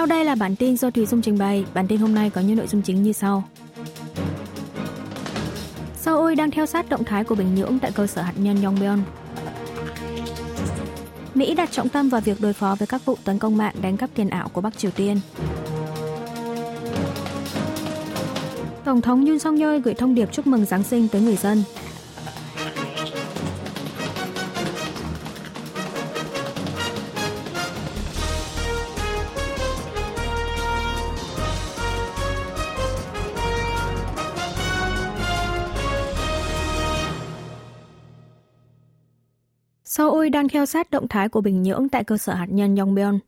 Sau đây là bản tin do Thùy Dung trình bày. Bản tin hôm nay có những nội dung chính như sau. Seoul đang theo sát động thái của Bình Nhưỡng tại cơ sở hạt nhân Yongbyon. Mỹ đặt trọng tâm vào việc đối phó với các vụ tấn công mạng đánh cắp tiền ảo của Bắc Triều Tiên. Tổng thống Yoon song yeol gửi thông điệp chúc mừng Giáng sinh tới người dân. Seoul đang theo sát động thái của Bình Nhưỡng tại cơ sở hạt nhân Yongbyon.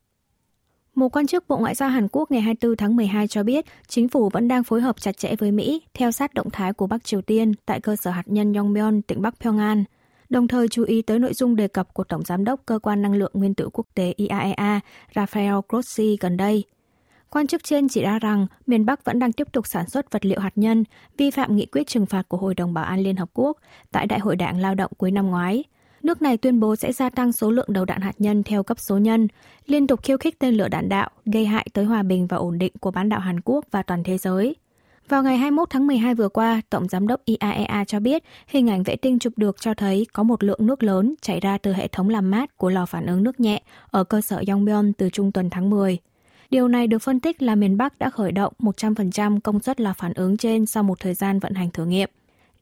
Một quan chức Bộ Ngoại giao Hàn Quốc ngày 24 tháng 12 cho biết chính phủ vẫn đang phối hợp chặt chẽ với Mỹ theo sát động thái của Bắc Triều Tiên tại cơ sở hạt nhân Yongbyon, tỉnh Bắc Pyongan, đồng thời chú ý tới nội dung đề cập của Tổng Giám đốc Cơ quan Năng lượng Nguyên tử Quốc tế IAEA Rafael Grossi gần đây. Quan chức trên chỉ ra rằng miền Bắc vẫn đang tiếp tục sản xuất vật liệu hạt nhân, vi phạm nghị quyết trừng phạt của Hội đồng Bảo an Liên Hợp Quốc tại Đại hội đảng lao động cuối năm ngoái – nước này tuyên bố sẽ gia tăng số lượng đầu đạn hạt nhân theo cấp số nhân, liên tục khiêu khích tên lửa đạn đạo, gây hại tới hòa bình và ổn định của bán đảo Hàn Quốc và toàn thế giới. Vào ngày 21 tháng 12 vừa qua, Tổng Giám đốc IAEA cho biết hình ảnh vệ tinh chụp được cho thấy có một lượng nước lớn chảy ra từ hệ thống làm mát của lò phản ứng nước nhẹ ở cơ sở Yongbyon từ trung tuần tháng 10. Điều này được phân tích là miền Bắc đã khởi động 100% công suất lò phản ứng trên sau một thời gian vận hành thử nghiệm.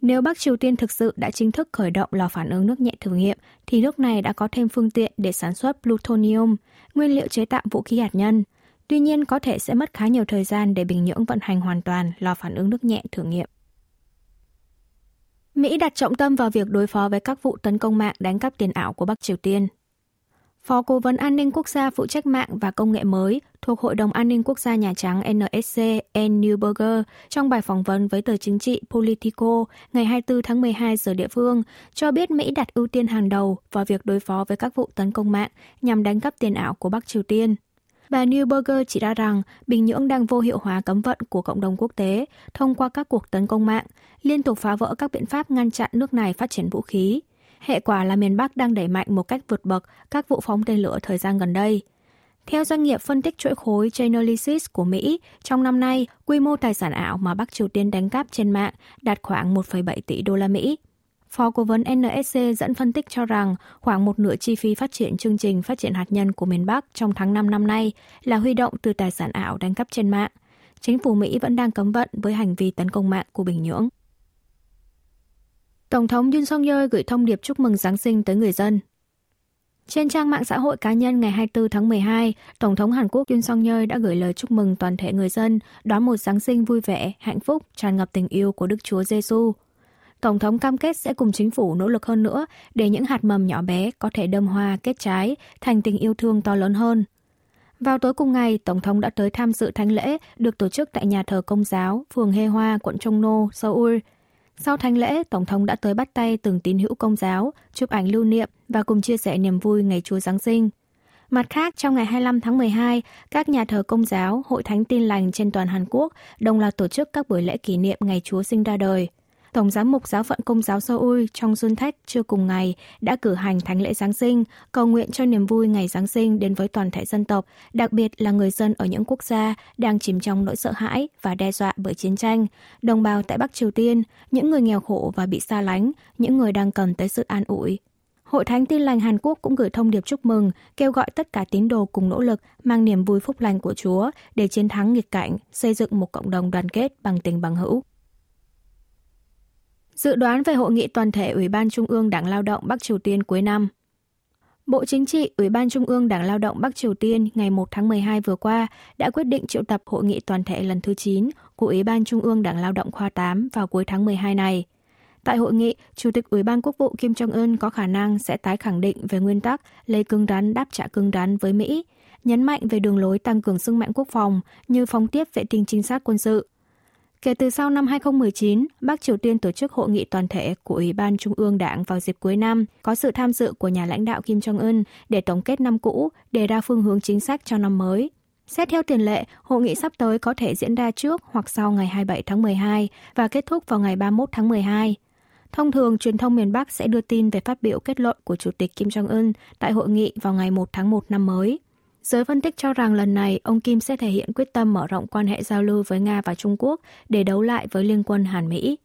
Nếu Bắc Triều Tiên thực sự đã chính thức khởi động lò phản ứng nước nhẹ thử nghiệm, thì nước này đã có thêm phương tiện để sản xuất plutonium, nguyên liệu chế tạo vũ khí hạt nhân. Tuy nhiên, có thể sẽ mất khá nhiều thời gian để Bình Nhưỡng vận hành hoàn toàn lò phản ứng nước nhẹ thử nghiệm. Mỹ đặt trọng tâm vào việc đối phó với các vụ tấn công mạng đánh cắp tiền ảo của Bắc Triều Tiên. Phó Cố vấn An ninh Quốc gia phụ trách mạng và công nghệ mới thuộc Hội đồng An ninh Quốc gia Nhà Trắng NSC Ann Neuberger trong bài phỏng vấn với tờ chính trị Politico ngày 24 tháng 12 giờ địa phương cho biết Mỹ đặt ưu tiên hàng đầu vào việc đối phó với các vụ tấn công mạng nhằm đánh cắp tiền ảo của Bắc Triều Tiên. Bà Neuberger chỉ ra rằng Bình Nhưỡng đang vô hiệu hóa cấm vận của cộng đồng quốc tế thông qua các cuộc tấn công mạng, liên tục phá vỡ các biện pháp ngăn chặn nước này phát triển vũ khí. Hệ quả là miền Bắc đang đẩy mạnh một cách vượt bậc các vụ phóng tên lửa thời gian gần đây. Theo doanh nghiệp phân tích chuỗi khối Chainalysis của Mỹ, trong năm nay, quy mô tài sản ảo mà Bắc Triều Tiên đánh cắp trên mạng đạt khoảng 1,7 tỷ đô la Mỹ. Phó cố vấn NSC dẫn phân tích cho rằng khoảng một nửa chi phí phát triển chương trình phát triển hạt nhân của miền Bắc trong tháng 5 năm nay là huy động từ tài sản ảo đánh cắp trên mạng. Chính phủ Mỹ vẫn đang cấm vận với hành vi tấn công mạng của Bình Nhưỡng. Tổng thống Yoon song yeol gửi thông điệp chúc mừng Giáng sinh tới người dân. Trên trang mạng xã hội cá nhân ngày 24 tháng 12, Tổng thống Hàn Quốc Yoon song yeol đã gửi lời chúc mừng toàn thể người dân đón một Giáng sinh vui vẻ, hạnh phúc, tràn ngập tình yêu của Đức Chúa Giêsu. Tổng thống cam kết sẽ cùng chính phủ nỗ lực hơn nữa để những hạt mầm nhỏ bé có thể đâm hoa kết trái thành tình yêu thương to lớn hơn. Vào tối cùng ngày, Tổng thống đã tới tham dự thánh lễ được tổ chức tại nhà thờ Công giáo, phường Hê Hoa, quận Chongno, Seoul – sau thánh lễ, Tổng thống đã tới bắt tay từng tín hữu công giáo, chụp ảnh lưu niệm và cùng chia sẻ niềm vui ngày Chúa Giáng sinh. Mặt khác, trong ngày 25 tháng 12, các nhà thờ công giáo, hội thánh tin lành trên toàn Hàn Quốc đồng loạt tổ chức các buổi lễ kỷ niệm ngày Chúa sinh ra đời – Tổng giám mục giáo phận Công giáo Seoul trong Xuân Thách chưa cùng ngày đã cử hành thánh lễ Giáng sinh, cầu nguyện cho niềm vui ngày Giáng sinh đến với toàn thể dân tộc, đặc biệt là người dân ở những quốc gia đang chìm trong nỗi sợ hãi và đe dọa bởi chiến tranh, đồng bào tại Bắc Triều Tiên, những người nghèo khổ và bị xa lánh, những người đang cần tới sự an ủi. Hội Thánh Tin lành Hàn Quốc cũng gửi thông điệp chúc mừng, kêu gọi tất cả tín đồ cùng nỗ lực mang niềm vui phúc lành của Chúa để chiến thắng nghịch cảnh, xây dựng một cộng đồng đoàn kết bằng tình bằng hữu. Dự đoán về hội nghị toàn thể Ủy ban Trung ương Đảng Lao động Bắc Triều Tiên cuối năm Bộ Chính trị, Ủy ban Trung ương Đảng Lao động Bắc Triều Tiên ngày 1 tháng 12 vừa qua đã quyết định triệu tập hội nghị toàn thể lần thứ 9 của Ủy ban Trung ương Đảng Lao động khoa 8 vào cuối tháng 12 này. Tại hội nghị, Chủ tịch Ủy ban Quốc vụ Kim Jong-un có khả năng sẽ tái khẳng định về nguyên tắc lấy cứng rắn đáp trả cứng rắn với Mỹ, nhấn mạnh về đường lối tăng cường sức mạnh quốc phòng như phóng tiếp vệ tinh trinh sát quân sự – Kể từ sau năm 2019, Bắc Triều Tiên tổ chức hội nghị toàn thể của Ủy ban Trung ương Đảng vào dịp cuối năm, có sự tham dự của nhà lãnh đạo Kim Jong-un để tổng kết năm cũ, đề ra phương hướng chính sách cho năm mới. Xét theo tiền lệ, hội nghị sắp tới có thể diễn ra trước hoặc sau ngày 27 tháng 12 và kết thúc vào ngày 31 tháng 12. Thông thường, truyền thông miền Bắc sẽ đưa tin về phát biểu kết luận của Chủ tịch Kim Jong-un tại hội nghị vào ngày 1 tháng 1 năm mới. Giới phân tích cho rằng lần này ông Kim sẽ thể hiện quyết tâm mở rộng quan hệ giao lưu với Nga và Trung Quốc để đấu lại với liên quân Hàn Mỹ.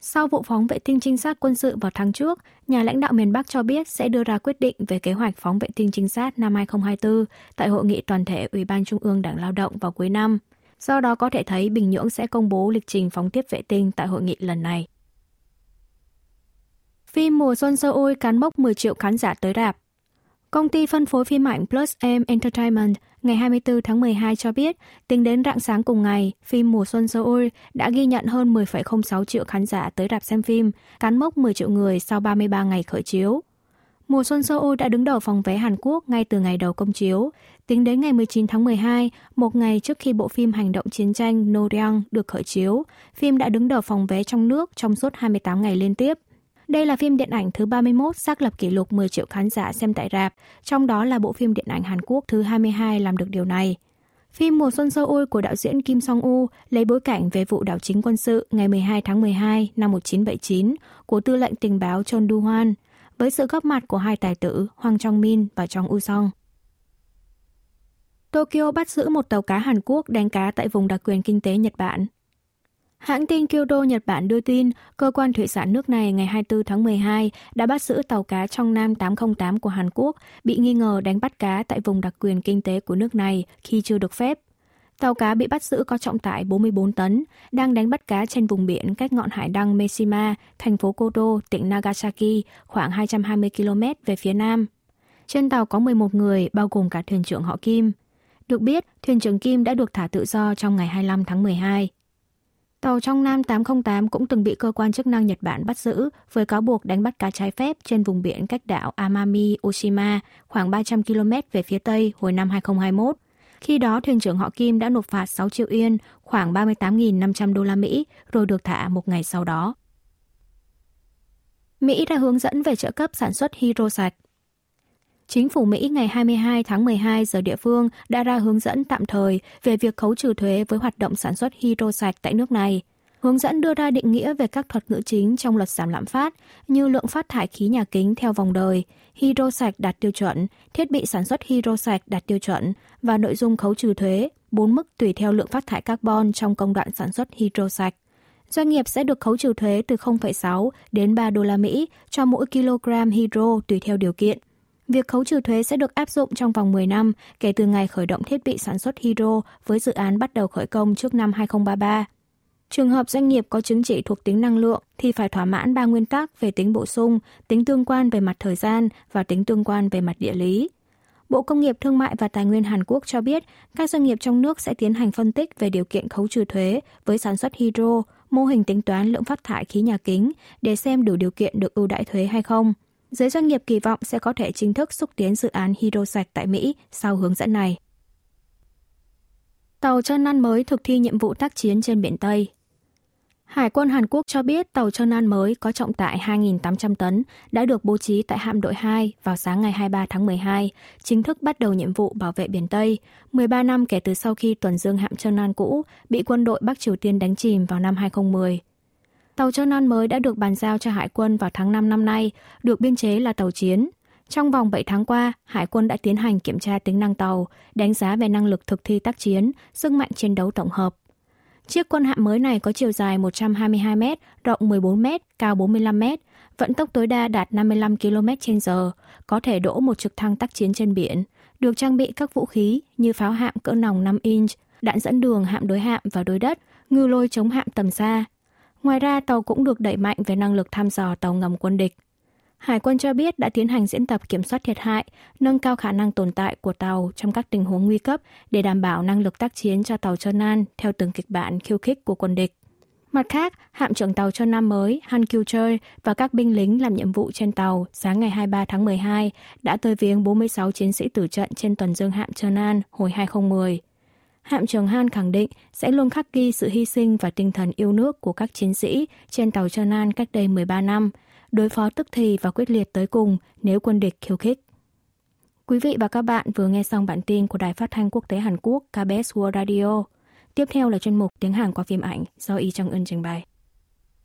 Sau vụ phóng vệ tinh trinh sát quân sự vào tháng trước, nhà lãnh đạo miền Bắc cho biết sẽ đưa ra quyết định về kế hoạch phóng vệ tinh trinh sát năm 2024 tại hội nghị toàn thể Ủy ban Trung ương Đảng Lao động vào cuối năm. Do đó có thể thấy Bình Nhưỡng sẽ công bố lịch trình phóng tiếp vệ tinh tại hội nghị lần này. Phim mùa xuân Seoul cán mốc 10 triệu khán giả tới rạp. Công ty phân phối phim ảnh Plus M Entertainment ngày 24 tháng 12 cho biết, tính đến rạng sáng cùng ngày, phim Mùa Xuân Seoul đã ghi nhận hơn 10,06 triệu khán giả tới rạp xem phim, cán mốc 10 triệu người sau 33 ngày khởi chiếu. Mùa Xuân Seoul đã đứng đầu phòng vé Hàn Quốc ngay từ ngày đầu công chiếu. Tính đến ngày 19 tháng 12, một ngày trước khi bộ phim hành động chiến tranh Noryang được khởi chiếu, phim đã đứng đầu phòng vé trong nước trong suốt 28 ngày liên tiếp. Đây là phim điện ảnh thứ 31 xác lập kỷ lục 10 triệu khán giả xem tại rạp, trong đó là bộ phim điện ảnh Hàn Quốc thứ 22 làm được điều này. Phim Mùa Xuân Seoul của đạo diễn Kim Song-u lấy bối cảnh về vụ đảo chính quân sự ngày 12 tháng 12 năm 1979 của tư lệnh tình báo Chon Du-hwan, với sự góp mặt của hai tài tử Hoàng Trong-min và Trong U-song. Tokyo bắt giữ một tàu cá Hàn Quốc đánh cá tại vùng đặc quyền kinh tế Nhật Bản. Hãng tin Kyodo Nhật Bản đưa tin, cơ quan thủy sản nước này ngày 24 tháng 12 đã bắt giữ tàu cá trong Nam 808 của Hàn Quốc bị nghi ngờ đánh bắt cá tại vùng đặc quyền kinh tế của nước này khi chưa được phép. Tàu cá bị bắt giữ có trọng tải 44 tấn, đang đánh bắt cá trên vùng biển cách ngọn hải đăng Meshima, thành phố Kodo, tỉnh Nagasaki, khoảng 220 km về phía nam. Trên tàu có 11 người, bao gồm cả thuyền trưởng họ Kim. Được biết, thuyền trưởng Kim đã được thả tự do trong ngày 25 tháng 12. Tàu trong Nam 808 cũng từng bị cơ quan chức năng Nhật Bản bắt giữ với cáo buộc đánh bắt cá trái phép trên vùng biển cách đảo Amami, Oshima, khoảng 300 km về phía Tây hồi năm 2021. Khi đó, thuyền trưởng họ Kim đã nộp phạt 6 triệu yên, khoảng 38.500 đô la Mỹ, rồi được thả một ngày sau đó. Mỹ đã hướng dẫn về trợ cấp sản xuất hydro sạch. Chính phủ Mỹ ngày 22 tháng 12 giờ địa phương đã ra hướng dẫn tạm thời về việc khấu trừ thuế với hoạt động sản xuất hydro sạch tại nước này. Hướng dẫn đưa ra định nghĩa về các thuật ngữ chính trong luật giảm lạm phát như lượng phát thải khí nhà kính theo vòng đời, hydro sạch đạt tiêu chuẩn, thiết bị sản xuất hydro sạch đạt tiêu chuẩn và nội dung khấu trừ thuế, bốn mức tùy theo lượng phát thải carbon trong công đoạn sản xuất hydro sạch. Doanh nghiệp sẽ được khấu trừ thuế từ 0,6 đến 3 đô la Mỹ cho mỗi kg hydro tùy theo điều kiện. Việc khấu trừ thuế sẽ được áp dụng trong vòng 10 năm kể từ ngày khởi động thiết bị sản xuất hydro với dự án bắt đầu khởi công trước năm 2033. Trường hợp doanh nghiệp có chứng chỉ thuộc tính năng lượng thì phải thỏa mãn ba nguyên tắc về tính bổ sung, tính tương quan về mặt thời gian và tính tương quan về mặt địa lý. Bộ Công nghiệp Thương mại và Tài nguyên Hàn Quốc cho biết các doanh nghiệp trong nước sẽ tiến hành phân tích về điều kiện khấu trừ thuế với sản xuất hydro, mô hình tính toán lượng phát thải khí nhà kính để xem đủ điều kiện được ưu đãi thuế hay không giới doanh nghiệp kỳ vọng sẽ có thể chính thức xúc tiến dự án hydro sạch tại Mỹ sau hướng dẫn này. Tàu chân nan mới thực thi nhiệm vụ tác chiến trên biển Tây Hải quân Hàn Quốc cho biết tàu chân nan mới có trọng tải 2.800 tấn đã được bố trí tại hạm đội 2 vào sáng ngày 23 tháng 12, chính thức bắt đầu nhiệm vụ bảo vệ biển Tây, 13 năm kể từ sau khi tuần dương hạm chân nan cũ bị quân đội Bắc Triều Tiên đánh chìm vào năm 2010. Tàu cho non mới đã được bàn giao cho Hải quân vào tháng 5 năm nay, được biên chế là tàu chiến. Trong vòng 7 tháng qua, Hải quân đã tiến hành kiểm tra tính năng tàu, đánh giá về năng lực thực thi tác chiến, sức mạnh chiến đấu tổng hợp. Chiếc quân hạm mới này có chiều dài 122 m, rộng 14 m, cao 45 m, vận tốc tối đa đạt 55 km h có thể đổ một trực thăng tác chiến trên biển, được trang bị các vũ khí như pháo hạm cỡ nòng 5 inch, đạn dẫn đường hạm đối hạm và đối đất, ngư lôi chống hạm tầm xa, Ngoài ra, tàu cũng được đẩy mạnh về năng lực thăm dò tàu ngầm quân địch. Hải quân cho biết đã tiến hành diễn tập kiểm soát thiệt hại, nâng cao khả năng tồn tại của tàu trong các tình huống nguy cấp để đảm bảo năng lực tác chiến cho tàu Trơn An theo từng kịch bản khiêu khích của quân địch. Mặt khác, hạm trưởng tàu Trơn Nam mới Han Kyu Choi và các binh lính làm nhiệm vụ trên tàu sáng ngày 23 tháng 12 đã tới viếng 46 chiến sĩ tử trận trên tuần dương hạm Trơn An hồi 2010. Hạm trưởng Han khẳng định sẽ luôn khắc ghi sự hy sinh và tinh thần yêu nước của các chiến sĩ trên tàu Trân An cách đây 13 năm, đối phó tức thì và quyết liệt tới cùng nếu quân địch khiêu khích. Quý vị và các bạn vừa nghe xong bản tin của Đài Phát thanh Quốc tế Hàn Quốc KBS World Radio. Tiếp theo là chuyên mục Tiếng Hàn qua phim ảnh do Y Trong Ưn trình bày.